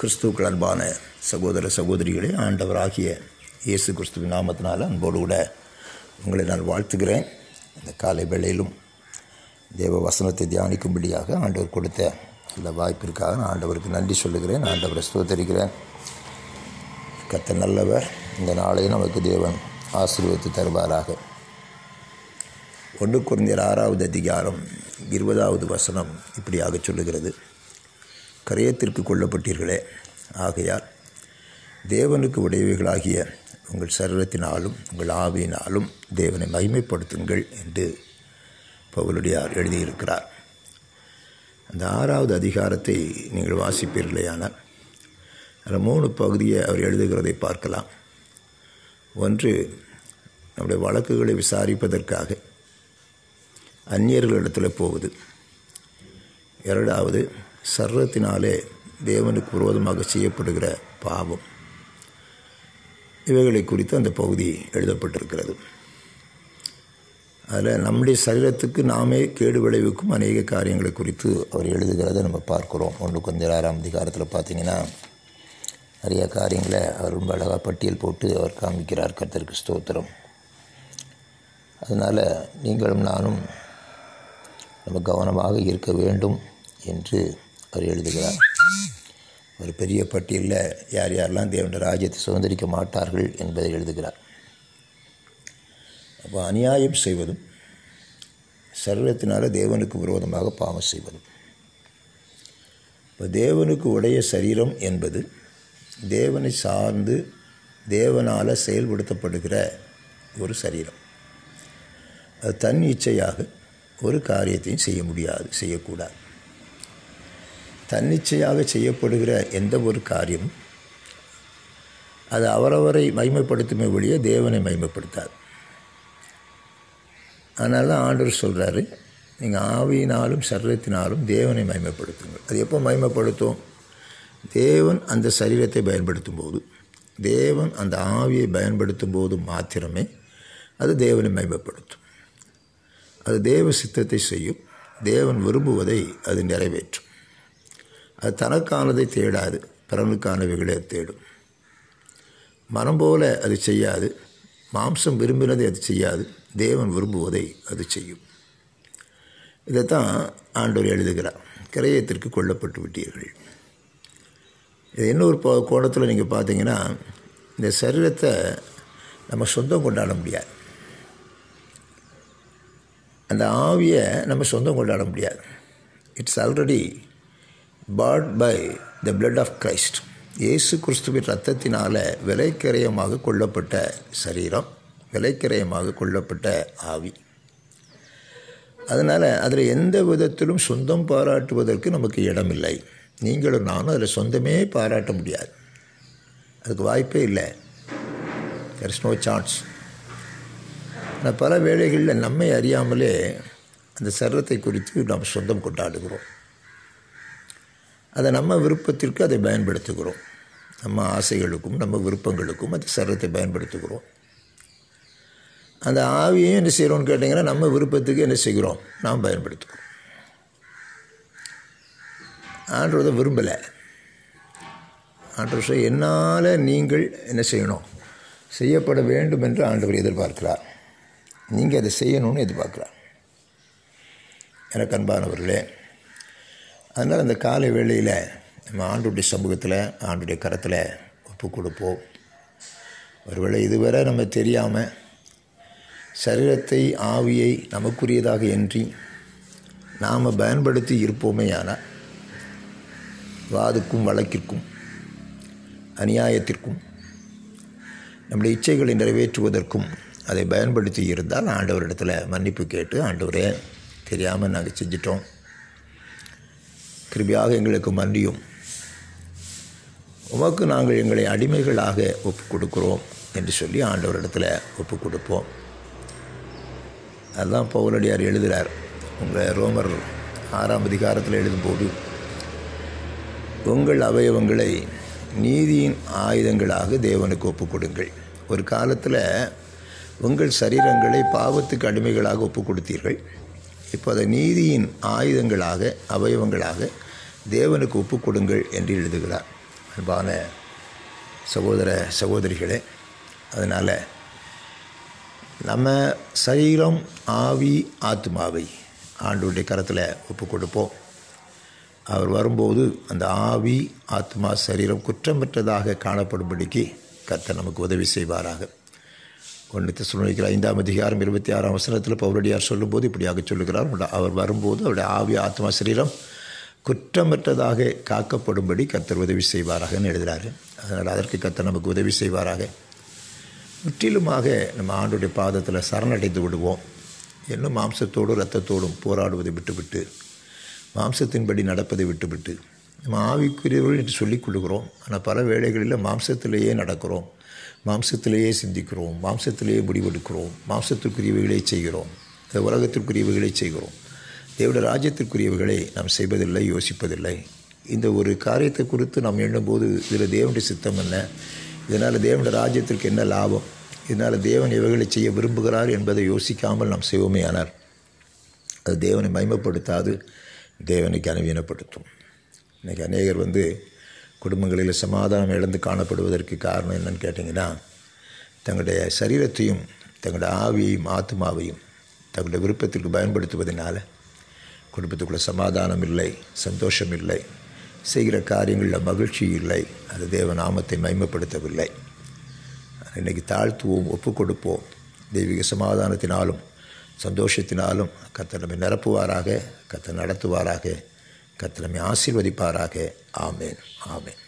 கிறிஸ்துக்கள் அன்பான சகோதர சகோதரிகளே ஆண்டவராகிய இயேசு கிறிஸ்துவின் நாமத்தினால் அன்போடு கூட உங்களை நான் வாழ்த்துகிறேன். இந்த காலை வேளையிலும் தேவ வசனத்தை தியானிக்கும்படியாக ஆண்டவர் கொடுத்த இந்த வாய்ப்பிற்காக நான் ஆண்டவருக்கு நன்றி சொல்லுகிறேன் ஆண்டவரை ஸ்தோத்தரிக்கிறேன். கத்த நல்லவர் இந்த நாளையும் நமக்கு தேவன் ஆசீர்வதித்து தருவாராக. ஒன்று குறைந்தர் ஆறாவது அதிகாரம் இருபதாவது வசனம் இப்படியாக சொல்லுகிறது. கரையத்திற்கு கொல்லப்பட்டீர்களே. ஆகையால் தேவனுக்கு உடையவைகளாகிய உங்கள் சரீரத்தினாலும் உங்கள் ஆவியினாலும் தேவனை மகிமைப்படுத்துங்கள் என்று பவுலுடையார் எழுதியிருக்கிறார். அந்த ஆறாவது அதிகாரத்தை நீங்கள் வாசிப்பீர்களேயானால் அதில் மூணு பகுதியை அவர் எழுதுகிறதை பார்க்கலாம். ஒன்று நம்முடைய வழக்குகளை விசாரிப்பதற்காக அந்நியர்களிடத்தில் போவது. இரண்டாவது சர்வத்தினாலே தேவனுக்கு விரோதமாக செய்யப்படுகிற பாவம். இவைகளை குறித்து அந்த பகுதி எழுதப்பட்டிருக்கிறது. அதில் நம்முடைய சரீரத்துக்கு நாமே கேடு விளைவிக்கும் அநேக காரியங்களை குறித்து அவர் எழுதுகிறத நம்ம பார்க்குறோம். ஒன்று கொஞ்சம் ஆறாம் அதிகாரத்தில் பார்த்தீங்கன்னா நிறைய காரியங்களை அவர் ரொம்ப அழகாக பட்டியல் போட்டு அவர் காமிக்கிறார் கர்த்தருக்கு ஸ்தோத்திரம். அதனால் நீங்களும் நானும் நம்ம கவனமாக இருக்க வேண்டும் என்று அவர் எழுதுகிறார். ஒரு பெரிய பட்டியலில் யார் யாரெல்லாம் தேவனுடைய ராஜ்யத்தை சுதந்திரிக்க மாட்டார்கள் என்பதை எழுதுகிறார். அப்போ அநியாயம் செய்வதும் சரீரத்தினால் தேவனுக்கு விரோதமாக பாவம் செய்வதும். இப்போ தேவனுக்கு உடைய சரீரம் என்பது தேவனை சார்ந்து தேவனால் செயல்படுத்தப்படுகிற ஒரு சரீரம். அது தன் இச்சையாக ஒரு காரியத்தையும் செய்ய முடியாது செய்யக்கூடாது. தன்னிச்சையாக செய்யப்படுகிற எந்த ஒரு காரியம் அது அவரவரை மைமைப்படுத்துமே ஒழிய தேவனை மைமைப்படுத்தாது அதனால தான் ஆண்டவர் சொல்கிறாரு நீங்கள் ஆவியினாலும் சரீரத்தினாலும் தேவனை மைமைப்படுத்துங்கள் அது எப்போ மைமைப்படுத்தும் தேவன் அந்த சரீரத்தை பயன்படுத்தும் போது தேவன் அந்த ஆவியை பயன்படுத்தும் போது மாத்திரமே அது தேவனை மைமைப்படுத்தும் அது தேவ சித்தத்தை செய்யும் தேவன் விரும்புவதை அது நிறைவேற்றும். அது தனக்கானதை தேடாது பிறனுக்கானவைகளை தேடும். மனம் போல அது செய்யாது மாம்சம் விரும்பினதை அது செய்யாது தேவன் விரும்புவதை அது செய்யும். இதைத்தான் ஆண்டவர் எழுதுகிறார். கிரயத்திற்கு கொல்லப்பட்டு விட்டீர்கள். இது இன்னொரு கோணத்தில் நீங்கள் பார்த்தீங்கன்னா இந்த சரீரத்தை நம்ம சொந்தம் கொண்டாட முடியாது. அந்த ஆவியை நம்ம சொந்தம் கொண்டாட முடியாது. It's already bought by the blood of Christ இயேசு கிறிஸ்துவின் ரத்தத்தினால் விலைக்கரையமாக கொல்லப்பட்ட சரீரம் விலைக்கரையமாக கொல்லப்பட்ட ஆவி. அதனால் அதில் எந்த விதத்திலும் சொந்தம் பாராட்டுவதற்கு நமக்கு இடமில்லை. நீங்களும் நானும் அதில் சொந்தமே பாராட்ட முடியாது. அதுக்கு வாய்ப்பே இல்லை. தெர் இஸ் நோ சான்ஸ் ஆனால் பல வேளைகளில் நம்மை அறியாமலே அந்த சரத்தை குறித்து நாம் சொந்தம் கொண்டாடுகிறோம். அதை நம்ம விருப்பத்திற்கு அதை பயன்படுத்துகிறோம். நம்ம ஆசைகளுக்கும் நம்ம விருப்பங்களுக்கும் அந்த சரத்தை பயன்படுத்துகிறோம். அந்த ஆவியையும் என்ன செய்கிறோம்னு கேட்டிங்கன்னா நம்ம விருப்பத்துக்கு என்ன செய்கிறோம்? நாம் பயன்படுத்துகிறோம். ஆண்டவரை விரும்பலை. ஆண்டவர் என்னால் நீங்கள் என்ன செய்யணும்? செய்யப்பட வேண்டும் என்று ஆண்டவர் எதிர்பார்க்கிறார். நீங்கள் அதை செய்யணும்னு எதிர்பார்க்குறார். எனக்கு அன்பானவர்களே அதனால் அந்த காலை வேளையில் நம்ம ஆண்டுடைய சமூகத்தில் ஆண்டுடைய கரத்தில் ஒப்பு கொடுப்போம். ஒருவேளை இதுவரை நம்ம தெரியாமல் சரீரத்தை ஆவியை நமக்குரியதாக என்றி நாம் பயன்படுத்தி இருப்போமே ஆனால் வாதுக்கும் வழக்கிற்கும் அநியாயத்திற்கும் நம்முடைய இச்சைகளை நிறைவேற்றுவதற்கும் அதை பயன்படுத்தி இருந்தால் ஆண்டவரிடத்தில் மன்னிப்பு கேட்டு ஆண்டவரே தெரியாமல் நாங்கள் செஞ்சிட்டோம். கிருபியாக எங்களுக்கு மன்றியும் உமக்கு நாங்கள் எங்களை அடிமைகளாக ஒப்பு கொடுக்குறோம் என்று சொல்லி ஆண்டவரிடத்தில் ஒப்பு கொடுப்போம் அதுதான் பவுலடியார் எழுதுகிறார் உங்கள் ரோமர் ஆறாம் அதிகாரத்தில் எழுதும்போது உங்கள் அவயவங்களை நீதியின் ஆயுதங்களாக தேவனுக்கு ஒப்பு கொடுங்கள் ஒரு காலத்தில் உங்கள் சரீரங்களை பாவத்துக்கு அடிமைகளாக ஒப்பு கொடுத்தீர்கள் இப்போ அதை நீதியின் ஆயுதங்களாக அவயவங்களாக தேவனுக்கு ஒப்பு கொடுங்கள் என்று எழுதுகிறார். அன்பான சகோதர சகோதரிகளே அதனால் நம்ம சரீரம் ஆவி ஆத்மாவை ஆண்டுடைய கரத்தில் ஒப்பு கொடுப்போம். அவர் வரும்போது அந்த ஆவி ஆத்மா சரீரம் குற்றமற்றதாக காணப்படும்படிக்கு கர்த்தர் நமக்கு உதவி செய்வாராக. ஒன்று சொல்லிக்கிற ஐந்தாம் அதிகாரம் இருபத்தி ஆறாம் வசனத்தில் பௌரடியார் சொல்லும்போது இப்படியாக சொல்லுகிறார். அவர் வரும்போது அவருடைய ஆவி ஆத்மா சரீரம் குற்றமற்றதாக காக்கப்படும்படி கத்தர் உதவி செய்வாராகன்னு எழுதுகிறாரு அதனால் அதற்கு கத்தர் நமக்கு உதவி செய்வாராக. முற்றிலுமாக நம்ம ஆண்டுடைய பாதத்தில் சரணடைந்து விடுவோம். இன்னும் மாம்சத்தோடும் இரத்தத்தோடும் போராடுவதை விட்டுவிட்டு மாம்சத்தின்படி நடப்பதை விட்டுவிட்டு நம்ம ஆவிக்குரியவர்கள் என்று சொல்லிக் கொள்கிறோம். ஆனால் பல வேளைகளில் மாம்சத்திலேயே நடக்கிறோம். மாம்சத்திலேயே சிந்திக்கிறோம். மாம்சத்திலேயே முடிவெடுக்கிறோம். மாம்சத்திற்குரியவைகளை செய்கிறோம். இந்த உலகத்திற்குரியவைகளை செய்கிறோம். தேவட ராஜ்யத்திற்குரியவர்களை நாம் செய்வதில்லை யோசிப்பதில்லை. இந்த ஒரு காரியத்தை குறித்து நாம் எண்ணும்போது இதில் தேவனுடைய சித்தம் என்ன? இதனால் தேவனுடைய ராஜ்யத்திற்கு என்ன லாபம்? இதனால் தேவன் இவைகளை செய்ய விரும்புகிறார் என்பதை யோசிக்காமல் நாம் செய்வோமே அது தேவனை மைமப்படுத்தாது தேவனை கனவீனப்படுத்தும் இன்றைக்கி அநேகர் வந்து குடும்பங்களில் சமாதானம் இழந்து காணப்படுவதற்கு காரணம் என்னன்னு கேட்டிங்கன்னா தங்களுடைய சரீரத்தையும் தங்களுடைய ஆவியையும் ஆத்மாவையும் தங்களுடைய விருப்பத்திற்கு பயன்படுத்துவதனால் குடும்பத்துக்குள்ளே சமாதானம் இல்லை சந்தோஷம் இல்லை செய்கிற காரியங்களில் மகிழ்ச்சி இல்லை அது தேவ நாமத்தை மைமப்படுத்தவில்லை இன்றைக்கி தாழ்த்துவோம் ஒப்பு கொடுப்போம் தெய்வீக சமாதானத்தினாலும் சந்தோஷத்தினாலும் கர்த்தர் நம்மை நிரப்புவாராக கர்த்தர் நடத்துவாராக கர்த்தர் நம்மை ஆசீர்வதிப்பாராக. ஆமேன் ஆமேன்.